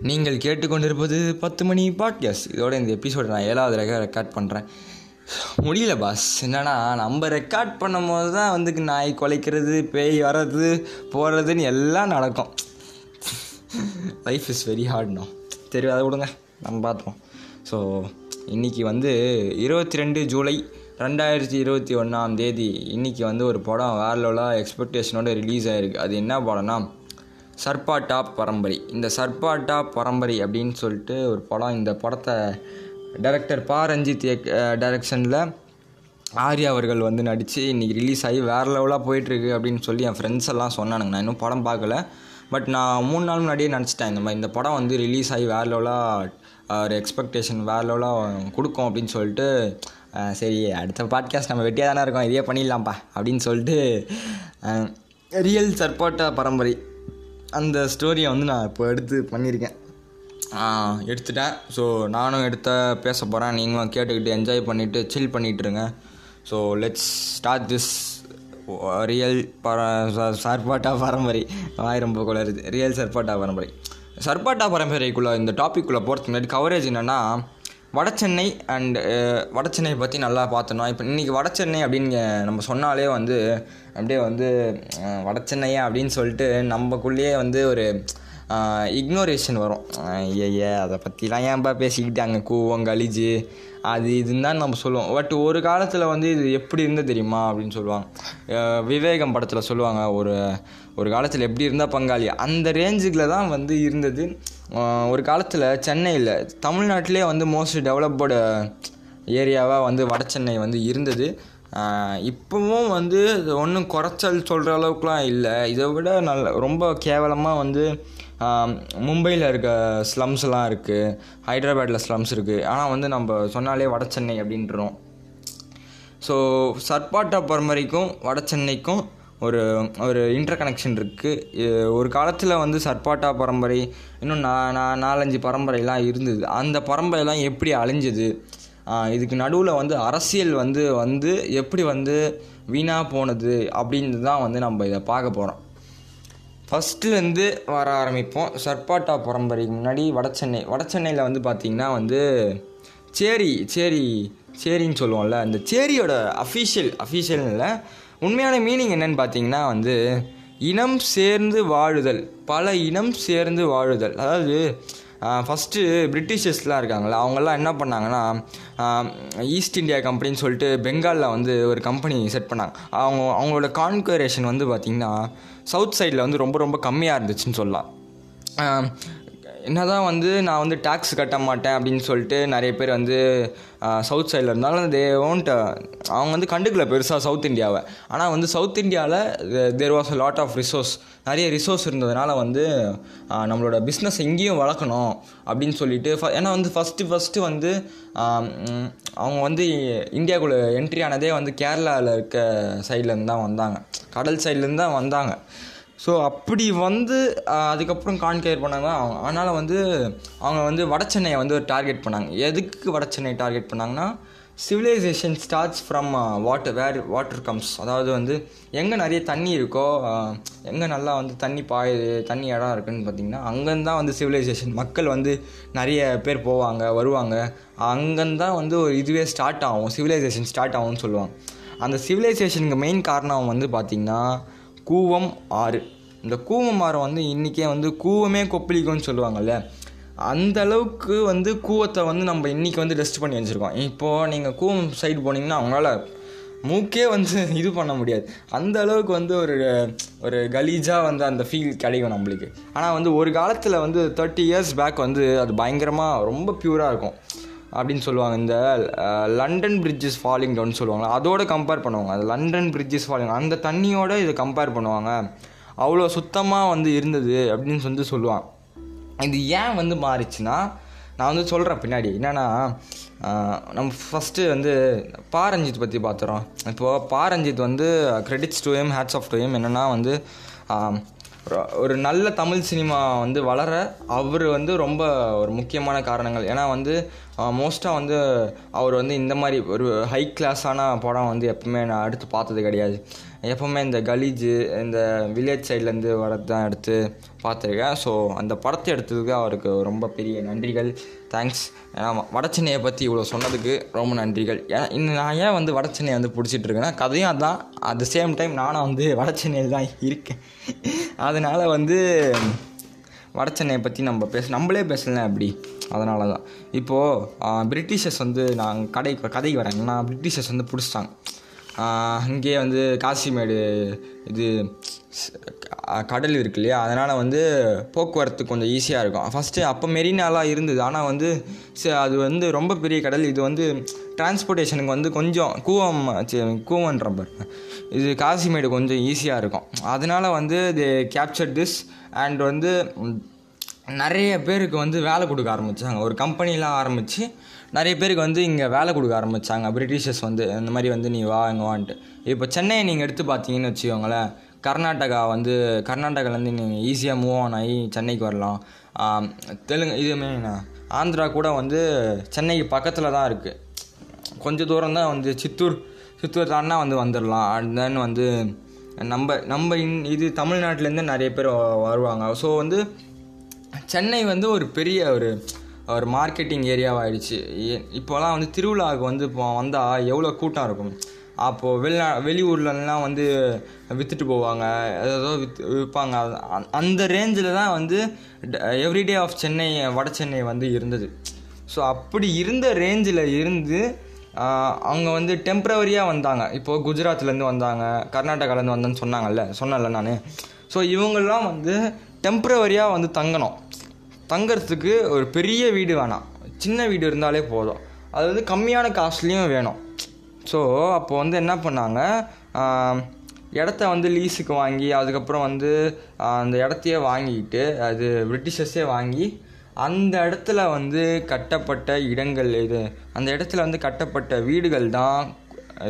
நீங்கள் கேட்டுக்கொண்டிருப்பது பத்து மணி பாட்காஸ்ட் இதோட இந்த எபிசோடு நான் ஏழாவது ரெக்க ரெக்கார்ட் பண்ணுறேன் முடியல பாஸ் என்னென்னா நம்ம ரெக்கார்ட் பண்ணும்போது தான் வந்து நாய் குலைக்கிறது பேய் வர்றது போகிறதுன்னு எல்லாம் நடக்கும். லைஃப் இஸ் வெரி ஹார்ட்னோ சரி அதை விடுங்க. நம்ம பார்த்துப்போம். ஸோ இன்றைக்கி வந்து இருபத்தி ரெண்டு ஜூலை ரெண்டாயிரத்தி இருபத்தி ஒன்றாம் தேதி. இன்றைக்கி வந்து ஒரு படம் வேற லெவலாக எக்ஸ்பெக்டேஷனோட ரிலீஸ் ஆகிருக்கு அது என்ன படம்னா சர்பாட்டா பரம்பரை. இந்த சர்பாட்டா பரம்பரை அப்படின்னு சொல்லிட்டு ஒரு படம். இந்த படத்தை டைரக்டர் பா. ரஞ்சித் டைரக்ஷனில் ஆர்யா அவர்கள் வந்து நடித்து இன்றைக்கி ரிலீஸ் ஆகி வேறு லெவலாக போயிட்டுருக்கு அப்படின்னு சொல்லி என் ஃப்ரெண்ட்ஸ் எல்லாம் சொன்னானுங்க. நான் இன்னும் படம் பார்க்கல. பட் நான் மூணு நாள் முன்னாடியே நினச்சிட்டேன். இந்த மாதிரி இந்த படம் வந்து ரிலீஸ் ஆகி வேறு லெவலாக ஒரு எக்ஸ்பெக்டேஷன் வேறு லெவலாக கொடுக்கும் அப்படின்னு சொல்லிட்டு சரி அடுத்த பாட்காஸ்ட் நம்ம வெட்டியாக தானே இருக்கோம். இதே பண்ணிடலாம்ப்பா அப்படின்னு சொல்லிட்டு ரியல் சர்பாட்டா பரம்பரை. அந்த ஸ்டோரியை வந்து நான் இப்போ எடுத்து பண்ணியிருக்கேன். எடுத்துட்டேன். ஸோ நானும் எடுத்த பேச போகிறேன் நீங்களும் கேட்டுக்கிட்டு என்ஜாய் பண்ணிவிட்டு chill பண்ணிகிட்ருங்க so let's start this real பர சர்பாட்டா பரம்பரை. ஆயிரம் ரொம்ப ரியல் சர்பாட்டா பரம்பரை. சர்பாட்டா பரம்பரைக்குள்ளே இந்த டாப்பிக்குள்ளே போகிறதுக்கு முன்னாடி கவரேஜ் என்னென்னா வடசென்னை அண்டு வடசென்னை பற்றி நல்லா பார்த்தோம் இப்போ இன்றைக்கி வடசென்னை அப்படின்னு நம்ம சொன்னாலே வந்து அப்படியே வந்து அஹ், வடசென்னையா அப்படின்னு சொல்லிட்டு நம்மக்குள்ளேயே வந்து ஒரு இக்னோரேஷன் வரும். ஐயையே அதை பற்றிலாம் ஏன்பா பேசிக்கிட்டு அங்கே கூவம் கலிஜு அது இதுன்னு தான் நம்ம சொல்லுவோம். பட் ஒரு காலத்தில் வந்து இது எப்படி இருந்தது தெரியுமா அப்படின்னு சொல்லுவாங்க. விவேகம் படத்தில் சொல்லுவாங்க ஒரு ஒரு காலத்தில் எப்படி இருந்தால் பங்காளி. அந்த ரேஞ்சுக்கில் தான் வந்து இருந்தது. ஒரு காலத்தில் சென்னையில் தமிழ்நாட்டிலே வந்து மோஸ்ட் டெவலப்டு ஏரியாவாக வந்து வட சென்னை வந்து இருந்தது. இப்போவும் வந்து ஒன்றும் குறைச்சல் சொல்கிற அளவுக்குலாம் இல்லை. இதை விட நல்ல ரொம்ப கேவலமாக வந்து மும்பையில் இருக்க ஸ்லம்ஸ்லாம் இருக்குது ஹைதராபாத்தில் ஸ்லம்ஸ் இருக்குது ஆனால் வந்து நம்ம சொன்னாலே வட சென்னை அப்படின்றோம். ஸோ சர்பாட்டா பரம்பரைக்கும் வடசென்னைக்கும் ஒரு ஒரு இன்டர் கனெக்ஷன் இருக்குது ஒரு காலத்தில் வந்து சர்பாட்டா பரம்பரை இன்னும் நான் நாலஞ்சு பரம்பரைலாம் இருந்தது. அந்த பரம்பரைலாம் எப்படி அழிஞ்சது? இதுக்கு நடுவில் வந்து அரசியல் வந்து வந்து எப்படி வந்து வீணாக போனது அப்படின்னு தான் வந்து நம்ம இதை பார்க்க போகிறோம் ஃபஸ்ட்டுலேருந்து வர ஆரம்பிப்போம். சர்பாட்டா பரம்பரைக்கு முன்னாடி வடசென்னை. வடசென்னையில் வந்து பார்த்திங்கன்னா வந்து சேரி சேரி சேரின்னு சொல்லுவோம்ல. அந்த சேரியோட அஃபீஷியல் அஃபீஷியல்னு இல்லை. உண்மையான மீனிங் என்னன்னு பார்த்தீங்கன்னா வந்து இனம் சேர்ந்து வாழுதல். பல இனம் சேர்ந்து வாழுதல். அதாவது ஃபஸ்ட்டு பிரிட்டிஷர்ஸ்லாம் இருக்காங்களா அவங்கெல்லாம் என்ன பண்ணாங்கன்னா ஈஸ்ட் இந்தியா கம்பெனின்னு சொல்லிட்டு பெங்காலில் வந்து ஒரு கம்பெனி செட் பண்ணாங்க. அவங்க அவங்களோட கான்குரேஷன் வந்து பார்த்திங்கன்னா சவுத் சைடில் வந்து ரொம்ப ரொம்ப கம்மியாக இருந்துச்சுன்னு சொல்லலாம். என்ன என்னதான் வந்து நான் வந்து டேக்ஸ் கட்ட மாட்டேன் அப்படின்னு சொல்லிட்டு நிறைய பேர் வந்து சவுத் சைடில் இருந்தாலும் தே ஓன்ட் அவங்க வந்து கண்டுக்கல பெருசாக சவுத் இந்தியாவை. ஆனால் வந்து சவுத் இந்தியாவில் there was a lot of resource நிறைய ரிசோர்ஸ் இருந்ததுனால வந்து நம்மளோட பிஸ்னஸ் எங்கேயும் வளர்க்கணும் அப்படின்னு சொல்லிட்டு ஃப- ஏன்னா வந்து ஃபஸ்ட்டு ஃபஸ்ட்டு வந்து அவங்க வந்து இந்தியாவுக்குள்ளே என்ட்ரி ஆனதே வந்து கேரளாவில் இருக்க சைட்லேருந்து தான் வந்தாங்க. கடல் சைட்லேருந்து தான் வந்தாங்க. ஸோ அப்படி வந்து அதுக்கப்புறம் கான்கேர் பண்ணாங்க. அவங்க அதனால் வந்து அவங்க வந்து வடசென்னையை வந்து ஒரு டார்கெட் பண்ணாங்க. எதுக்கு வடச்சென்னை டார்கெட் பண்ணாங்கன்னா civilisation starts from water where water comes. அதாவது வந்து எங்கே நிறைய தண்ணி இருக்கோ எங்கே நல்லா வந்து தண்ணி பாயுது தண்ணி இடம் இருக்குன்னு பார்த்தீங்கன்னா அங்கேருந்தான் வந்து சிவிலைசேஷன் மக்கள் வந்து நிறைய பேர் போவாங்க வருவாங்க. அங்கேருந்தான் வந்து ஒரு இதுவே ஸ்டார்ட் ஆகும். சிவிலைசேஷன் ஸ்டார்ட் ஆகும்னு சொல்லுவாங்க. அந்த சிவிலைசேஷனுக்கு மெயின் காரணம் வந்து பார்த்திங்கன்னா கூவம் ஆறு. இந்த கூவம் ஆறு வந்து இன்றைக்கே வந்து கூவமே கொப்பளிக்கும்னு சொல்லுவாங்கல்ல அந்த அளவுக்கு வந்து கூவத்தை வந்து நம்ம இன்றைக்கி வந்து டெஸ்ட் பண்ணி வச்சுருக்கோம். இப்போது நீங்கள் கூவம் சைடு போனீங்கன்னா அவங்களால மூக்கே வந்து இது பண்ண முடியாது. அந்த அளவுக்கு வந்து ஒரு ஒரு கலீஜாக வந்து அந்த ஃபீல் கிடைக்கும் நம்மளுக்கு. ஆனால் வந்து ஒரு காலத்தில் வந்து தேர்ட்டி இயர்ஸ் பேக் வந்து அது பயங்கரமாக ரொம்ப ப்யூராக இருக்கும். அப்படின்னு சொல்லுவாங்க. இந்த லண்டன் பிரிட்ஜஸ் ஃபாலிங் டவுன் சொல்லுவாங்க. அதோட கம்பேர் பண்ணுவாங்க. அது லண்டன் பிரிட்ஜஸ் ஃபாலிங் அந்த தண்ணியோட இதை கம்பேர் பண்ணுவாங்க. அவ்வளோ சுத்தமாக வந்து இருந்தது அப்படின்னு வந்து சொல்லுவாங்க. இது ஏன் வந்து மாறிச்சுன்னா நான் வந்து சொல்கிறேன் பின்னாடி. என்னென்னா நம்ம ஃபஸ்ட்டு வந்து பாரஞ்சித் பற்றி பார்த்துறோம் இப்போது பாரஞ்சித் வந்து credits to em hats off to em என்னென்னா வந்து ஒரு- நல்ல தமிழ் சினிமா வந்து வளர அவர் வந்து ரொம்ப ஒரு முக்கியமான காரணங்கள். ஏன்னா வந்து மோஸ்ட்டாக வந்து அவர் வந்து இந்த மாதிரி ஒரு ஹை கிளாஸான படம் வந்து எப்பவுமே நான் அடுத்து பார்த்தது கிடையாது. எப்போவுமே இந்த கலீஜு இந்த வில்லேஜ் சைட்லேருந்து வரது தான் எடுத்து பார்த்துருக்கேன். ஸோ அந்த படத்தை எடுத்ததுக்கு அவருக்கு ரொம்ப பெரிய நன்றிகள். தேங்க்ஸ் ஏன்னா வடச்சென்னையை பற்றி இவ்வளோ சொன்னதுக்கு ரொம்ப நன்றிகள். ஏன்னா இன்னும் நான் ஏன் வந்து வடச்சென்னையை வந்து பிடிச்சிட்டு இருக்கேன்னா கதையும் அதான். அட் த சேம் டைம் நானும் வந்து வடச்சென்னையில் தான் இருக்கேன். அதனால் வந்து வடச்சென்னையை பற்றி நம்ம பேச நம்மளே பேசலாம் அப்படி அதனால தான் இப்போது பிரிட்டிஷர்ஸ் வந்து நான் கடை கதைக்கு வரேன். நான் பிரிட்டிஷர்ஸ் வந்து பிடிச்சிட்டாங்க. அங்கேயே வந்து காசிமேடு இது கடல் இருக்கு இல்லையா அதனால் வந்து போக்குவரத்து கொஞ்சம் ஈஸியாக இருக்கும். ஃபஸ்ட்டு அப்போ மெரினாலாம் இருந்தது. ஆனால் வந்து அது வந்து ரொம்ப பெரிய கடல். இது வந்து டிரான்ஸ்போர்ட்டேஷனுக்கு வந்து கொஞ்சம் கூவம் கூவன்ற பாருங்க இது காசிமேடு கொஞ்சம் ஈஸியாக இருக்கும். அதனால் வந்து இது கேப்சர் திஸ் அண்ட் வந்து நிறைய பேருக்கு வந்து வேலை கொடுக்க ஆரம்பித்தாங்க ஒரு கம்பெனிலாம் ஆரம்பித்து நிறைய பேருக்கு வந்து இங்கே வேலை கொடுக்க ஆரம்பித்தாங்க பிரிட்டிஷர்ஸ் வந்து இந்த மாதிரி வந்து நீ வா இங்கே வான்ட்டு. இப்போ சென்னையை நீங்கள் எடுத்து பார்த்தீங்கன்னு வச்சுக்கோங்களேன் கர்நாடகா வந்து கர்நாடகாலேருந்து நீங்கள் ஈஸியாக மூவ் ஆன் ஆகி சென்னைக்கு வரலாம். தெலுங்கு இதுமே ஆந்திரா கூட வந்து சென்னைக்கு பக்கத்தில் தான் இருக்குது கொஞ்சம் தூரம் தான் வந்து சித்தூர் சித்தூர் தாண்டினா வந்து வந்துடலாம் அண்ட் தென் வந்து நம்ம நம்ம இன் இது தமிழ்நாட்டிலேருந்து நிறைய பேர் வருவாங்க. ஸோ வந்து சென்னை வந்து ஒரு பெரிய ஒரு ஒரு மார்க்கெட்டிங் ஏரியாவாகிடுச்சு இப்போலாம் வந்து திருவிழாவுக்கு வந்து இப்போ வந்தால் எவ்வளோ கூட்டம் இருக்கும்? அப்போது வெளிநா வெளியூர்லலாம் வந்து விற்றுட்டு போவாங்க. ஏதோ வித் விற்பாங்க அந்த- ரேஞ்சில் தான் வந்து எவ்ரிடே ஆஃப் சென்னை வட சென்னை வந்து இருந்தது. ஸோ அப்படி இருந்த ரேஞ்சில் இருந்து அவங்க வந்து டெம்ப்ரவரியாக வந்தாங்க. இப்போது குஜராத்லேருந்து வந்தாங்க. கர்நாடகாலேருந்து வந்தேன்னு சொன்னாங்கல்ல? சொன்னேன்ல நான். ஸோ இவங்கெல்லாம் வந்து டெம்ப்ரவரியாக வந்து தங்கணும். தங்கிறதுக்கு ஒரு பெரிய வீடு வேணாம். சின்ன வீடு இருந்தாலே போதும். அது வந்து கம்மியான காஸ்ட்லேயும் வேணும். ஸோ அப்போ வந்து என்ன பண்ணாங்க? இடத்த வந்து லீஸுக்கு வாங்கி அதுக்கப்புறம் வந்து அந்த இடத்தையே வாங்கிக்கிட்டு அது பிரிட்டிஷர்ஸே வாங்கி அந்த இடத்துல வந்து கட்டப்பட்ட இடங்கள் இது அந்த இடத்துல வந்து கட்டப்பட்ட வீடுகள் தான்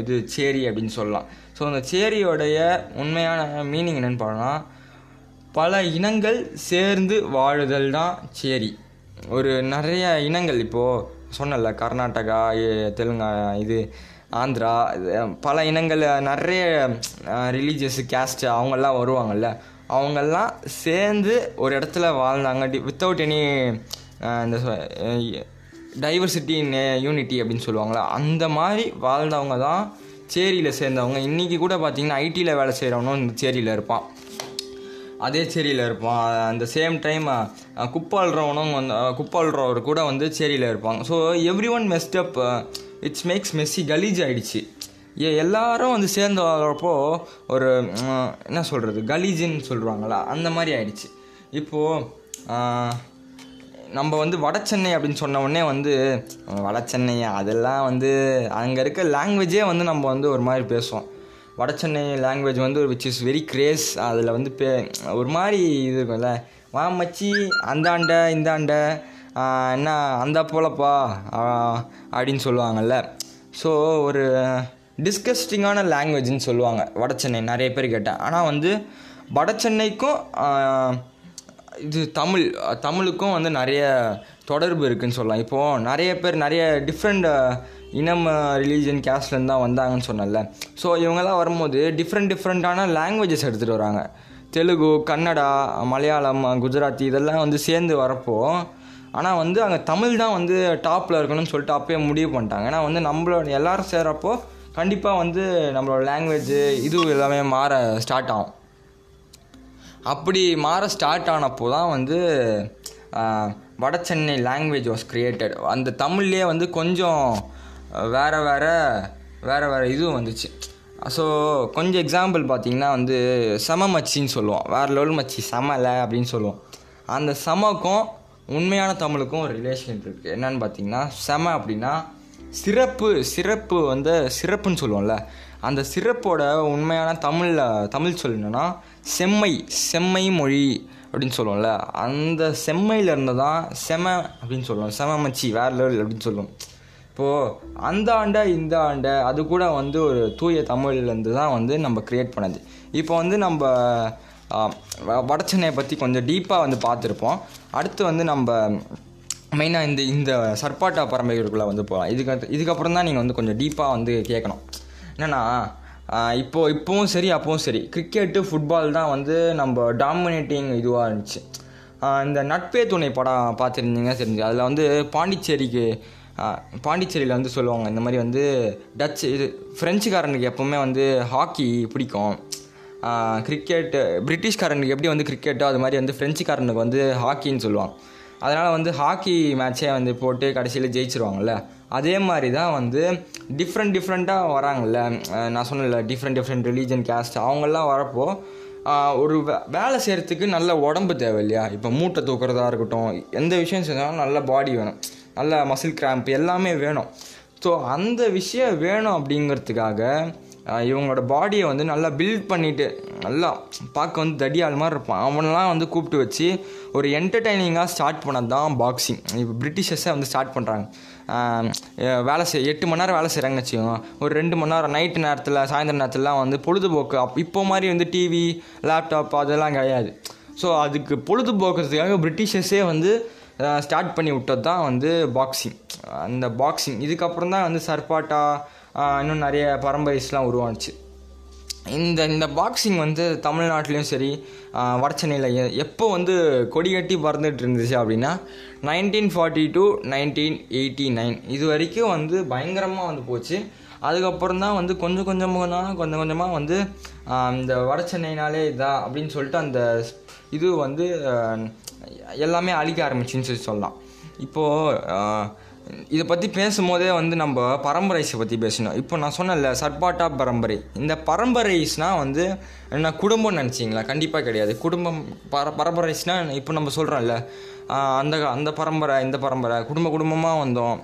இது சேரி அப்படின்னு சொல்லலாம். ஸோ அந்த சேரியோடைய உண்மையான மீனிங் என்னென்னு பார்த்தோம்னா பல இனங்கள் சேர்ந்து வாழுதல் தான் சேரி. ஒரு நிறைய இனங்கள் இப்போது சொன்னல கர்நாடகா எ- தெலுங்கா இது ஆந்திரா இது, பல இனங்கள் நிறைய ரிலீஜியஸ் கேஸ்ட் அவங்கெல்லாம் வருவாங்கல்ல அவங்கெல்லாம் சேர்ந்து ஒரு இடத்துல வாழ்ந்தாங்க. டி வித்தவுட் எனி இந்த டைவர்சிட்டி யூனிட்டி அப்படின்னு சொல்லுவாங்களா அந்த மாதிரி வாழ்ந்தவங்க தான் சேரியில் சேர்ந்தவங்க. இன்றைக்கி கூட பார்த்திங்கன்னா ஐடியில் வேலை செய்கிறவனும் இந்த சேரியில் இருப்பான். அதே சேரியில் இருப்பான். அந்த சேம் டைம் குப்பாள்றவனும் வந்து அஹ், குப்பாள்றவர் கூட வந்து சேரியில் இருப்பாங்க. So every one messed up it's makes messy Khaleej ஆகிடுச்சு ஏ எல்லாரும் வந்து சேர்ந்து வர்றப்போ ஒரு என்ன சொல்கிறது கலீஜுன்னு சொல்கிறாங்களா அந்த மாதிரி ஆயிடுச்சு. இப்போது நம்ம வந்து வடசென்னை அப்படின்னு சொன்ன உடனே வந்து வடசென்னை அதெல்லாம் வந்து அங்கே இருக்க லாங்குவேஜே வந்து நம்ம வந்து ஒரு மாதிரி பேசுவோம். வடசென்னை லாங்குவேஜ் வந்து ஒரு விச் இஸ் வெரி கிரேஸ் அதில் வந்து பே ஒரு மாதிரி இது இருக்கும்ல. வா மச்சி அந்தாண்ட இந்தாண்ட என்ன அந்த போலப்பா அப்படின்னு சொல்லுவாங்கல்ல. ஸோ ஒரு டிஸ்கஸ்டிங்கான லாங்குவேஜ்னு சொல்லுவாங்க வடசென்னை நிறைய பேர் கேட்டேன் ஆனால் வந்து வட சென்னைக்கும் இது தமிழ் தமிழுக்கும் வந்து நிறைய தொடர்பு இருக்குதுன்னு சொல்லலாம். இப்போது நிறைய பேர் நிறைய டிஃப்ரெண்ட் இனம் ரிலீஜன் கேஸ்ட்லேருந்து தான் வந்தாங்கன்னு சொன்னல ஸோ இவங்கெல்லாம் வரும்போது டிஃப்ரெண்ட் டிஃப்ரெண்ட்டான லாங்குவேஜஸ் எடுத்துகிட்டு வராங்க. தெலுங்கு கன்னடா மலையாளம் குஜராத்தி இதெல்லாம் வந்து சேர்ந்து வரப்போ ஆனால் வந்து அங்கே தமிழ் தான் வந்து டாப்பில் இருக்கணும்னு சொல்லிட்டு அப்போயே முடிவு பண்ணிட்டாங்க. ஏன்னா வந்து நம்மளோட எல்லோரும் சேர்றப்போ கண்டிப்பாக வந்து நம்மளோட லாங்குவேஜ் இது எல்லாமே மாற ஸ்டார்ட் ஆகும். அப்படி மாற ஸ்டார்ட் ஆனப்போ தான் வந்து வட சென்னை லாங்குவேஜ் வாஸ் கிரியேட்டட் அந்த தமிழ்லேயே வந்து கொஞ்சம் வேறு வேறு வேறு வேறு இதுவும் வந்துச்சு. ஸோ கொஞ்சம் எக்ஸாம்பிள் பார்த்தீங்கன்னா வந்து சம மச்சின்னு சொல்லுவோம். வேறு லெவல் மச்சி சமலை அப்படின்னு சொல்லுவோம். அந்த சமக்கும் உண்மையான தமிழுக்கும் ஒரு ரிலேஷன் இருக்குது என்னன்னு பார்த்தீங்கன்னா செம அப்படின்னா சிறப்பு சிறப்பு வந்து சிறப்புன்னு சொல்லுவோம்ல. அந்த சிறப்போட உண்மையான தமிழில் தமிழ் சொல்லணும்னா செம்மை செம்மை மொழி அப்படின்னு சொல்லுவோம்ல. அந்த செம்மையிலேருந்து தான் செம அப்படின்னு சொல்லுவோம். செம மச்சி வேறு லெவல் அப்படின்னு சொல்லுவோம். இப்போது அந்த ஆண்டை இந்த ஆண்டை அது கூட வந்து ஒரு தூய தமிழ்லேருந்து தான் வந்து நம்ம க்ரியேட் பண்ணது. இப்போ வந்து நம்ம ஆஹ், வ- பற்றி கொஞ்சம் டீப்பாக வந்து பார்த்துருப்போம். அடுத்து வந்து நம்ம மெயினாக இந்த இந்த சர்பாட்டா பரம்பரைக்குள்ளே வந்து போகலாம். இதுக்கு இதுக்கப்புறம் தான் நீங்கள் வந்து கொஞ்சம் டீப்பாக வந்து கேட்கணும். என்னென்னா இப்போது இப்போவும் சரி அப்போவும் சரி. கிரிக்கெட்டு ஃபுட்பால் தான் வந்து நம்ம டாமினேட்டிங் இதுவாக இருந்துச்சு. இந்த நட்பே துணை படம் பார்த்துருந்தீங்க தெரிஞ்சு அதில் வந்து பாண்டிச்சேரிக்கு பாண்டிச்சேரியில் வந்து சொல்லுவாங்க இந்த மாதிரி வந்து டச் இது ஃப்ரெஞ்சுக்காரனுக்கு எப்போவுமே வந்து ஹாக்கி பிடிக்கும். கிரிக்கெட்டு பிரிட்டிஷ்காரனுக்கு எப்படி வந்து கிரிக்கெட்டோ அது மாதிரி வந்து ஃப்ரெஞ்சுக்காரனுக்கு வந்து ஹாக்கின்னு சொல்லுவாங்க. அதனால் வந்து ஹாக்கி மேட்ச்சே வந்து போட்டு கடைசியில் ஜெயிச்சிருவாங்கல்ல. அதே மாதிரி தான் வந்து டிஃப்ரெண்ட் டிஃப்ரெண்ட்டாக வராங்கல்ல. நான் சொன்னல டிஃப்ரெண்ட் டிஃப்ரெண்ட் ரிலீஜன் கேஸ்ட் அவங்கெல்லாம் வரப்போ ஒரு வே- வேலை செய்கிறதுக்கு நல்ல உடம்பு தேவை இல்லையா இப்போ மூட்டை தூக்குறதா இருக்கட்டும் எந்த விஷயம் செஞ்சாலும் நல்ல பாடி வேணும். நல்ல மசில் கிராம்ப் எல்லாமே வேணும். ஸோ அந்த விஷயம் வேணும் அப்படிங்கிறதுக்காக இவங்களோட பாடியை வந்து நல்லா பில்ட் பண்ணிவிட்டு நல்லா பார்க்க வந்து தடியால் மாதிரி இருப்பான். அவனெலாம் வந்து கூப்பிட்டு வச்சு ஒரு என்டர்டைனிங்காக ஸ்டார்ட் பண்ணது தான் பாக்ஸிங் இப்போ பிரிட்டிஷர்ஸை வந்து ஸ்டார்ட் பண்ணுறாங்க வேலை செய் எட்டு மணி நேரம் வேலை செய்கிறாங்கன்னு வச்சுக்கோங்க. ஒரு ரெண்டு மணி நேரம் நைட்டு நேரத்தில் சாயந்தர நேரத்துலலாம் வந்து பொழுதுபோக்கு. அப் இப்போ மாதிரி வந்து டிவி லேப்டாப் அதெல்லாம் கிடையாது. ஸோ அதுக்கு பொழுதுபோக்குறதுக்காக பிரிட்டிஷர்ஸே வந்து ஸ்டார்ட் பண்ணி விட்டது தான் வந்து பாக்ஸிங் அந்த பாக்ஸிங் இதுக்கப்புறம் தான் வந்து சர்பாட்டா இன்னும் நிறைய பரம்பரைஸ்லாம் உருவானுச்சு. இந்த இந்த பாக்ஸிங் வந்து தமிழ்நாட்டிலையும் சரி வடச்சென்னையில் எப்போ வந்து கொடி கட்டி பறந்துட்டு இருந்துச்சு அப்படின்னா nineteen forty two nineteen eighty nine இது வரைக்கும் வந்து பயங்கரமாக வந்து போச்சு. அதுக்கப்புறம் தான் வந்து கொஞ்சம் கொஞ்சமாக தான் கொஞ்சம் கொஞ்சமாக வந்து இந்த வடச்சென்னைனாலே இதான் அப்படின்னு சொல்லிட்டு அந்த இது வந்து எல்லாமே அழிக்க ஆரம்பிச்சுன்னு சொல்லி சொல்லலாம். இப்போது இதை பற்றி பேசும்போதே வந்து நம்ம பரம்பரைஸை பற்றி பேசணும். இப்போ நான் சொன்னேன்ல சர்பாட்டா பரம்பரை. இந்த பரம்பரைஸ்னால் வந்து என்ன குடும்பம் நினச்சிங்களா? கண்டிப்பாக கிடையாது. குடும்பம் பர பரம்பரைஸ்னால் இப்போ நம்ம சொல்கிறோம்ல அந்த அந்த பரம்பரை இந்த பரம்பரை குடும்ப குடும்பமாக வந்தோம்.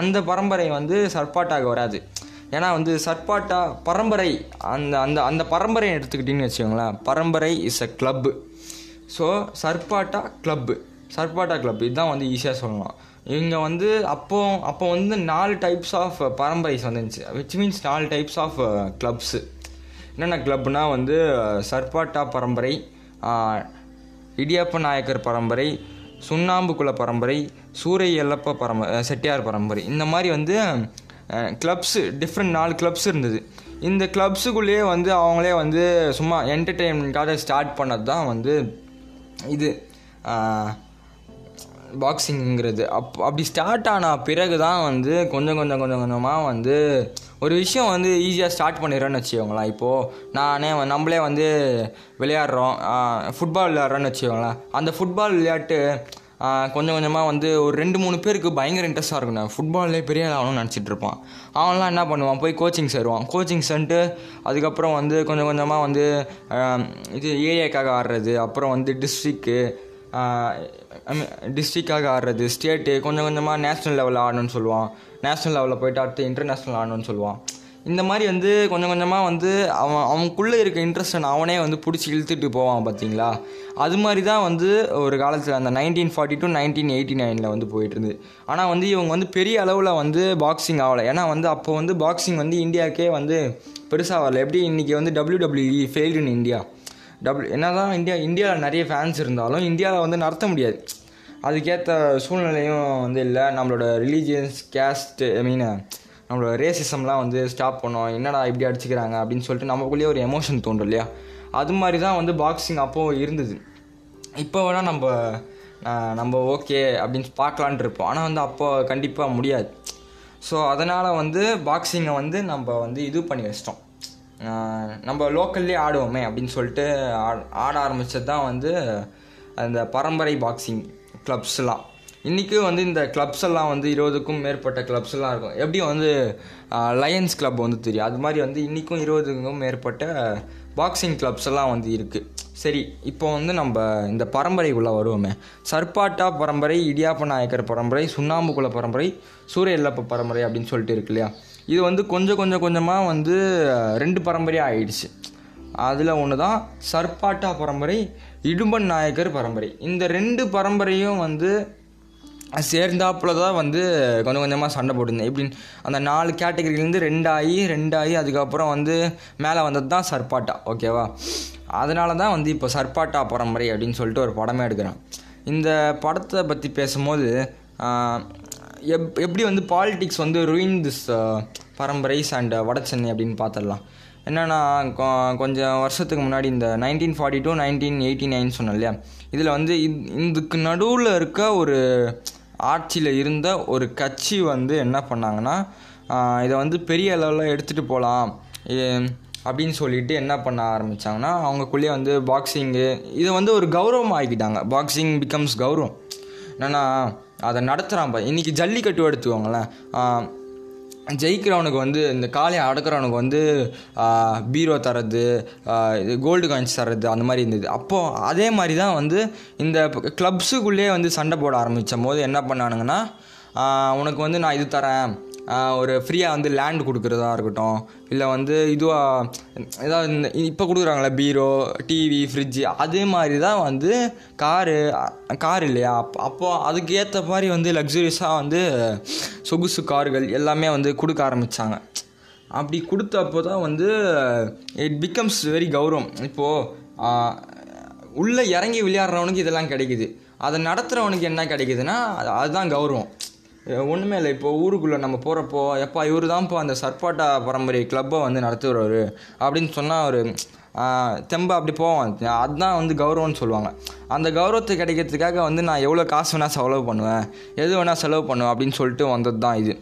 அந்த பரம்பரை வந்து சர்பாட்டாக வராது. ஏன்னா வந்து சர்பாட்டா பரம்பரை அந்த அந்த அந்த பரம்பரையை எடுத்துக்கிட்டிங்கன்னு வச்சுக்கோங்களேன் parambarai is a club so Sarpatta club Sarpatta club இதுதான் வந்து ஈஸியாக சொல்லலாம். இவங்க வந்து அப்போ அப்போ வந்து நாலு டைப்ஸ் ஆஃப் uh, பரம்பரைஸ் வந்துருந்துச்சு. விச் மீன்ஸ் நாலு டைப்ஸ் ஆஃப் கிளப்ஸு என்னென்ன கிளப்னா வந்து uh, சர்பாட்டா பரம்பரை uh, இடியப்ப நாயக்கர் பரம்பரை சுண்ணாம்பு குல பரம்பரை சூரை எல்லப்ப பரம்ப செட்டியார் பரம்பரை. இந்த மாதிரி வந்து கிளப்ஸு டிஃப்ரெண்ட் நாலு கிளப்ஸ் இருந்தது. இந்த கிளப்ஸுக்குள்ளேயே வந்து அவங்களே வந்து சும்மா என்டர்டெயின்மெண்ட்காக ஸ்டார்ட் பண்ணது தான் வந்து இது பாக்ஸிங்கிறது அப் அப்படி ஸ்டார்ட் ஆன பிறகு தான் வந்து கொஞ்சம் கொஞ்சம் கொஞ்சம் கொஞ்சமாக வந்து ஒரு விஷயம் வந்து ஈஸியாக ஸ்டார்ட் பண்ணிடுறேன்னு வச்சுக்கோங்களேன். இப்போது நானே நம்மளே வந்து விளையாடுறோம். ஃபுட்பால் விளையாடுறோன்னு வச்சுக்கோங்களேன். அந்த ஃபுட்பால் விளையாட்டு கொஞ்சம் கொஞ்சமாக வந்து ஒரு ரெண்டு மூணு பேருக்கு பயங்கர இன்ட்ரெஸ்ட்டாக இருக்கும். ஃபுட்பால்லே பெரிய ஆகணும்னு நினச்சிட்டு இருப்பான். அவன்லாம் என்ன பண்ணுவான்? போய் கோச்சிங் சேருவான். கோச்சிங் சென்ட்டு அதுக்கப்புறம் வந்து கொஞ்சம் கொஞ்சமாக வந்து இது ஏரியாக்காக ஆடுறது அப்புறம் வந்து டிஸ்ட்ரிக்கு டிஸ்ட்ரிக்காக ஆடுறது ஸ்டேட்டு கொஞ்சம் கொஞ்சமாக நேஷ்னல் லெவலில் ஆடணும்னு சொல்லுவான். நேஷ்னல் லெவலில் போயிட்டு அடுத்து இன்டர்நேஷ்னல் ஆடணும்னு சொல்லுவான். இந்த மாதிரி வந்து கொஞ்சம் கொஞ்சமாக வந்து அவன் அவனுக்குள்ளே இருக்க இன்ட்ரெஸ்ட்டை அவனே வந்து பிடிச்சி இழுத்துட்டு போவான் பார்த்தீங்களா அது மாதிரி தான் வந்து ஒரு காலத்தில் அந்த nineteen forty two nineteen eighty நைனில் வந்து போயிட்டுருந்து ஆனால் வந்து இவங்க வந்து பெரிய அளவில் வந்து பாக்ஸிங் ஆகலை. ஏன்னா வந்து அப்போ வந்து பாக்ஸிங் வந்து இந்தியாவுக்கே வந்து பெருசாக வரல. எப்படி இன்றைக்கி வந்து W failed in India double என்ன தான் இந்தியா இந்தியாவில் நிறைய ஃபேன்ஸ் இருந்தாலும் இந்தியாவில் வந்து நடத்த முடியாது. அதுக்கேற்ற சூழ்நிலையும் வந்து இல்லை. நம்மளோட ரிலீஜியன்ஸ் கேஸ்ட்டு ஐ மீன் நம்மளோட ரேசிசம்லாம் வந்து ஸ்டாப் பண்ணோம். என்னடா இப்படி அடிச்சுக்கிறாங்க அப்படின்னு சொல்லிட்டு நமக்குள்ளேயே ஒரு எமோஷன் தோன்றும் இல்லையா? அது மாதிரி தான் வந்து பாக்ஸிங் அப்போது இருந்தது. இப்போ வேணால் நம்ம நம்ம ஓகே அப்படின்னு பார்க்கலான் இருப்போம். ஆனால் வந்து அப்போ கண்டிப்பாக முடியாது. ஸோ அதனால் வந்து பாக்ஸிங்கை வந்து நம்ம வந்து இது பண்ணி வச்சிட்டோம். நம்ம லோக்கல்லே ஆடுவோமே அப்படின்னு சொல்லிட்டு ஆட ஆட ஆரம்பித்தது தான் வந்து அந்த பரம்பரை பாக்ஸிங் கிளப்ஸ்லாம் இன்றைக்கும் வந்து இந்த கிளப்ஸ் எல்லாம் வந்து இருபதுக்கும் மேற்பட்ட கிளப்ஸ் எல்லாம் இருக்கும். எப்படி வந்து லயன்ஸ் கிளப் வந்து தெரியும்? அது மாதிரி வந்து இன்றைக்கும் இருபதுக்கும் மேற்பட்ட பாக்ஸிங் கிளப்ஸ் எல்லாம் வந்து இருக்குது சரி இப்போ வந்து நம்ம இந்த பரம்பரைக்குள்ளே வருவோமே. சர்பாட்டா பரம்பரை இடியாப்ப நாயக்கர் பரம்பரை சுண்ணாம்புக்குள பரம்பரை சூரிய இல்லப்ப பரம்பரை அப்படின்னு சொல்லிட்டு இருக்கு இல்லையா? இது வந்து கொஞ்சம் கொஞ்சம் கொஞ்சமாக வந்து ரெண்டு பரம்பரையாக ஆயிடுச்சு. அதில் ஒன்று தான் சர்பாட்டா பரம்பரை இடும்பன் நாயக்கர் பரம்பரை. இந்த ரெண்டு பரம்பரையும் வந்து சேர்ந்தாப்புல தான் வந்து கொஞ்சம் கொஞ்சமாக சண்டை போட்டுருந்தேன். எப்படின்னு அந்த நாலு கேட்டகரியிலேருந்து ரெண்டாகி ரெண்டாகி அதுக்கப்புறம் வந்து மேலே வந்தது தான் சர்பாட்டா ஓகேவா? அதனால தான் வந்து இப்போ சர்பாட்டா பரம்பரை அப்படின்னு சொல்லிட்டு ஒரு படமே எடுக்கிறேன். இந்த படத்தை பற்றி பேசும்போது எப் எப்படி வந்து பாலிடிக்ஸ் வந்து ருயின் திஸ் பரம்பரைஸ் அண்ட் வட சென்னை அப்படின்னு பார்த்துடலாம் என்னென்னா கொஞ்சம் வருஷத்துக்கு முன்னாடி இந்த nineteen forty two nineteen eighty nine சொன்னேன் இல்லையா? இதில் வந்து இதுக்கு நடுவில் இருக்க ஒரு ஆட்சியில் இருந்த ஒரு கட்சி வந்து என்ன பண்ணாங்கன்னா இதை வந்து பெரிய அளவில் எடுத்துகிட்டு போகலாம் அப்படின்னு சொல்லிட்டு என்ன பண்ண ஆரம்பித்தாங்கன்னா அவங்களுக்குள்ளேயே வந்து பாக்ஸிங்கு இதை வந்து ஒரு கௌரவம் ஆகிக்கிட்டாங்க பாக்ஸிங் பிகம்ஸ் கௌரவம். என்னென்னா அதை நடத்துகிறான் இன்றைக்கி ஜல்லிக்கட்டு எடுத்துக்கோங்களேன். ஜெயிக்கிறவனுக்கு வந்து இந்த காளையை அடக்கிறவனுக்கு வந்து பீரோ தரது இது கோல்டு காயின்ஸ் தரது அந்த மாதிரி இருந்தது. அப்போது அதே மாதிரி தான் வந்து இந்த க்ளப்ஸுக்குள்ளேயே வந்து சண்டை போட ஆரம்பித்த போது என்ன பண்ணானுங்கன்னா உனக்கு வந்து நான் இது தரேன். ஒரு ஃப்ரீயாக வந்து லேண்ட் கொடுக்குறதா இருக்கட்டும். இல்லை வந்து இதுவாக ஏதாவது இந்த இப்போ கொடுக்குறாங்களே பீரோ டிவி ஃப்ரிட்ஜு அதே மாதிரி தான் வந்து காரு கார் இல்லையா? அப் அப்போது அதுக்கேற்ற மாதிரி வந்து லக்ஸுரியஸாக வந்து சொகுசு கார்கள் எல்லாமே வந்து கொடுக்க ஆரம்பித்தாங்க அப்படி கொடுத்தப்போ தான் வந்து இட் பிகம்ஸ் வெரி கௌரவம். இப்போது உள்ளே இறங்கி விளையாடுறவனுக்கு இதெல்லாம் கிடைக்குது. அதை நடத்துகிறவனுக்கு என்ன கிடைக்குதுன்னா அதுதான் கௌரவம். ஒன்றுமே இல்லை. இப்போ ஊருக்குள்ளே நம்ம போகிறப்போ எப்பா இவர் தான்ப்பா அந்த சர்பாட்டா பரம்பரை கிளப்பை வந்து நடத்துகிறவர் அப்படின்னு சொன்னால் ஒரு தெம்ப அப்படி போவோம் அதுதான் வந்து கௌரவம்னு சொல்லுவாங்க. அந்த கௌரவத்தை கிடைக்கிறதுக்காக வந்து நான் எவ்வளோ காசு வேணால் செலவு பண்ணுவேன் எது வேணால் செலவு பண்ணுவேன் அப்படின்னு சொல்லிட்டு வந்தது தான் இது.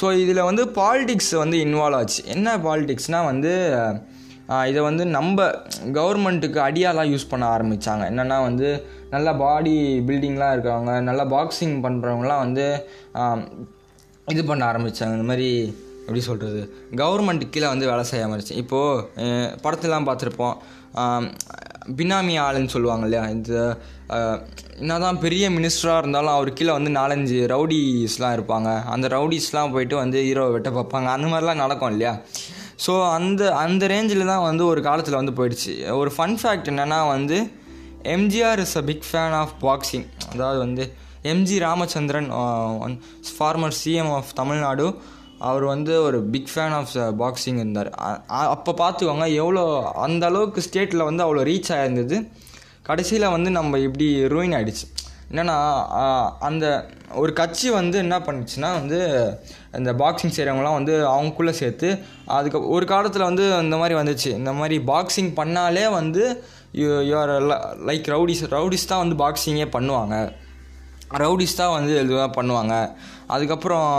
ஸோ இதில் வந்து பாலிடிக்ஸ் வந்து இன்வால்வ் ஆச்சு. என்ன பாலிடிக்ஸ்னால் வந்து இதை வந்து நம்ம கவர்மெண்ட்டுக்கு அடியாலாம் யூஸ் பண்ண ஆரம்பித்தாங்க என்னென்னா வந்து நல்ல பாடி பில்டிங்லாம் இருக்கிறவங்க நல்லா பாக்ஸிங் பண்ணுறவங்களாம் வந்து இது பண்ண ஆரம்பித்தாங்க இந்த மாதிரி எப்படி சொல்கிறது கவர்மெண்ட் கீழே வந்து வேலை செய்ய ஆரம்பிச்சு இப்போது படத்துலாம் பார்த்துருப்போம். பினாமி ஆளுன்னு சொல்லுவாங்க இல்லையா? இந்த என்ன தான் பெரிய மினிஸ்டராக இருந்தாலும் அவர் கீழே வந்து நாலஞ்சு ரவுடிஸ்லாம் இருப்பாங்க. அந்த ரவுடிஸ்லாம் போயிட்டு வந்து ஹீரோவை வெட்ட பார்ப்பாங்க. அந்த மாதிரிலாம் நடக்கும் இல்லையா? ஸோ அந்த அந்த ரேஞ்சில் தான் வந்து ஒரு காலத்தில் வந்து போயிடுச்சு. ஒரு ஃபன் ஃபேக்ட் என்னென்னா வந்து MGR is a big fan of boxing அதாவது வந்து MG Ramachandran former CM of Tamil Nadu அவர் வந்து ஒரு பிக் ஃபேன் ஆஃப் பாக்ஸிங் இருந்தார். அப்போ பார்த்துக்கோங்க எவ்வளோ அந்த அளவுக்கு ஸ்டேட்டில் வந்து அவ்வளோ ரீச் ஆகிருந்தது கடைசியில் வந்து நம்ம இப்படி ரூயின் ஆகிடுச்சு என்னென்னா அந்த ஒரு கட்சி வந்து என்ன பண்ணுச்சுன்னா வந்து இந்த பாக்ஸிங் செய்கிறவங்களாம் வந்து அவங்களுக்குள்ளே சேர்த்து அதுக்கு ஒரு காலத்தில் வந்து இந்த மாதிரி வந்துச்சு. இந்த மாதிரி பாக்ஸிங் பண்ணாலே வந்து you you're like rowdies rowdies தான் வந்து பாக்ஸிங்கே பண்ணுவாங்க. ரவுடிஸ் தான் வந்து இதுவாக பண்ணுவாங்க. அதுக்கப்புறம்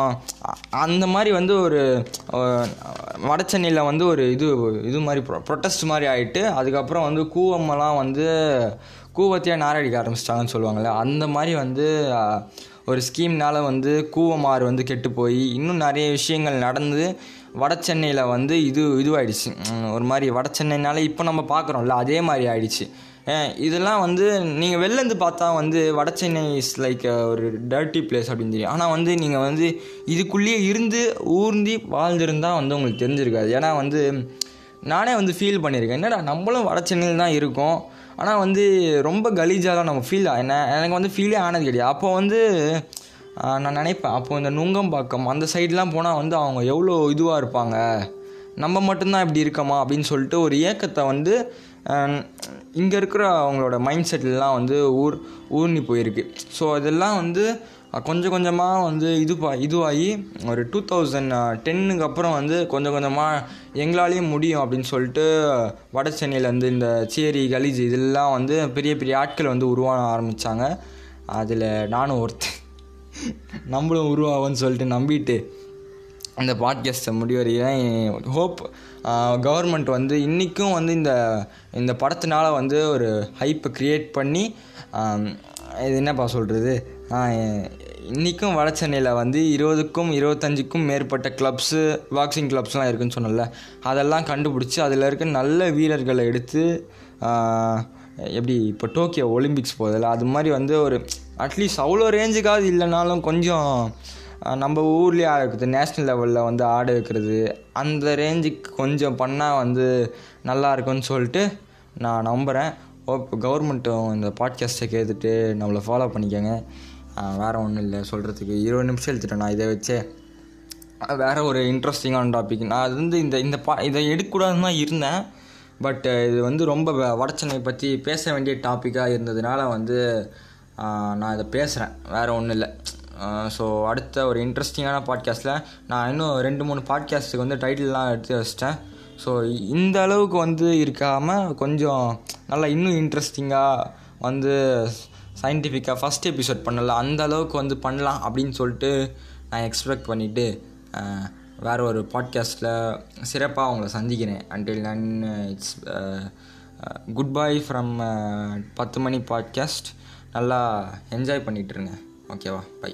அந்த மாதிரி வந்து ஒரு வட சென்னையில் வந்து ஒரு இது இது மாதிரி ப்ரொ ப்ரொட்டஸ்ட் மாதிரி ஆகிட்டு அதுக்கப்புறம் வந்து கூவமெல்லாம் வந்து கூவத்தையே நாரடிக்க ஆரம்பிச்சிட்டாங்கன்னு சொல்லுவாங்கள்ல அந்த மாதிரி வந்து ஒரு ஸ்கீம்னால் வந்து கூவமாறு வந்து கெட்டு போய் இன்னும் நிறைய விஷயங்கள் நடந்து வட சென்னையில் வந்து இது இதுவாகிடுச்சு ஒரு மாதிரி வட சென்னைனால இப்போ நம்ம பார்க்குறோம்ல அதே மாதிரி ஆயிடுச்சு. இதெல்லாம் வந்து நீங்கள் வெளிலேருந்து பார்த்தா வந்து வட சென்னை இஸ் லைக் ஒரு டர்ட்டி பிளேஸ் அப்படின்னு தெரியும். ஆனால் வந்து நீங்கள் வந்து இதுக்குள்ளேயே இருந்து ஊர்ந்தி வாழ்ந்திருந்தால் வந்து உங்களுக்கு தெரிஞ்சிருக்காது. ஏன்னா வந்து நானே வந்து ஃபீல் பண்ணியிருக்கேன். என்னடா நம்மளும் வட சென்னையில் தான் இருக்கோம். ஆனால் வந்து ரொம்ப கலீஜாக தான் நம்ம ஃபீல் என்ன எனக்கு வந்து ஃபீலே ஆனது கிடையாது. அப்போ வந்து நான் நினைப்பேன் அப்போது இந்த நுங்கம்பாக்கம் அந்த சைட்லாம் போனால் வந்து அவங்க எவ்வளோ இதுவாக இருப்பாங்க? நம்ம மட்டும்தான் இப்படி இருக்கோமா? அப்படின்னு சொல்லிட்டு ஒரு ஏக்கத்தை வந்து இங்கே இருக்கிற அவங்களோட மைண்ட் செட்லாம் வந்து ஊர் ஊர்னி போயிருக்கு. ஸோ இதெல்லாம் வந்து கொஞ்சம் கொஞ்சமாக வந்து இது பா இதுவாகி ஒரு டூ தௌசண்ட் டென்னுக்கு அப்புறம் வந்து கொஞ்சம் கொஞ்சமாக எங்களாலேயும் முடியும் அப்படின்னு சொல்லிட்டு வட சென்னையிலேருந்து இந்த சேரி கலீஜ் இதெல்லாம் வந்து பெரிய பெரிய ஆட்கள் வந்து உருவாக ஆரம்பித்தாங்க அதில் நானும் ஒருத்தன். நம்மளும் உருவாகும்னு சொல்லிட்டு நம்பிட்டு அந்த பாட்காஸ்ட்டை முடிவரையும் ஹோப் கவர்மெண்ட் வந்து இன்றைக்கும் வந்து இந்த இந்த படத்தினால வந்து ஒரு ஹைப்பை க்ரியேட் பண்ணி இது என்னப்பா சொல்கிறது இன்றைக்கும் வட சென்னையில் வந்து இருபதுக்கும் இருபத்தஞ்சுக்கும் மேற்பட்ட கிளப்ஸு பாக்ஸிங் கிளப்ஸ்லாம் இருக்குதுன்னு சொன்னல அதெல்லாம் கண்டுபிடிச்சி அதில் இருக்க நல்ல வீரர்களை எடுத்து எப்படி இப்போ டோக்கியோ ஒலிம்பிக்ஸ் போதில்ல அது மாதிரி வந்து ஒரு அட்லீஸ்ட் அவ்வளோ ரேஞ்சுக்காவது இல்லைனாலும் கொஞ்சம் நம்ம ஊர்லேயே ஆடுறது நேஷ்னல் லெவலில் வந்து ஆட வைக்கிறது அந்த ரேஞ்சுக்கு கொஞ்சம் பண்ணால் வந்து நல்லா இருக்கும்னு சொல்லிட்டு நான் நம்புகிறேன் இப்போ கவர்மெண்ட்டும் இந்த பாட்காஸ்ட்டை கேட்டுட்டு நம்மளை ஃபாலோ பண்ணிக்கோங்க. வேறு ஒன்றும் இல்லை சொல்கிறதுக்கு இருபது நிமிஷம் எடுத்துட்டேன் நான் இதை வச்சே. வேறு ஒரு இன்ட்ரெஸ்டிங்கான டாபிக் நான் அது வந்து இந்த இந்த பா இதை எடுக்கக்கூடாதுன்னு தான் இருந்தேன். பட் இது வந்து ரொம்ப வடச்சனை பற்றி பேச வேண்டிய டாப்பிக்காக இருந்ததுனால வந்து நான் இதை பேசுகிறேன் வேறு ஒன்றும் இல்லை. ஸோ அடுத்த ஒரு இன்ட்ரெஸ்டிங்கான பாட்காஸ்ட்டில் நான் இன்னும் ரெண்டு மூணு பாட்காஸ்ட்டுக்கு வந்து டைட்டில்லாம் எடுத்து வச்சிட்டேன். ஸோ இந்த அளவுக்கு வந்து இருக்காமல் கொஞ்சம் நல்லா இன்னும் இன்ட்ரெஸ்டிங்காக வந்து சயின்டிஃபிக்காக ஃபஸ்ட் எபிசோட் பண்ணலாம் அந்த அளவுக்கு வந்து பண்ணலாம் அப்படின்னு சொல்லிட்டு நான் எக்ஸ்பெக்ட் பண்ணிவிட்டு வேறு ஒரு பாட்காஸ்ட்டில் சிறப்பாக அவங்கள சந்திக்கிறேன். Until then it's good bye from பத்து மணி பாட்காஸ்ட் நல்லா என்ஜாய் பண்ணிகிட்ருங்க ஓகேவா பை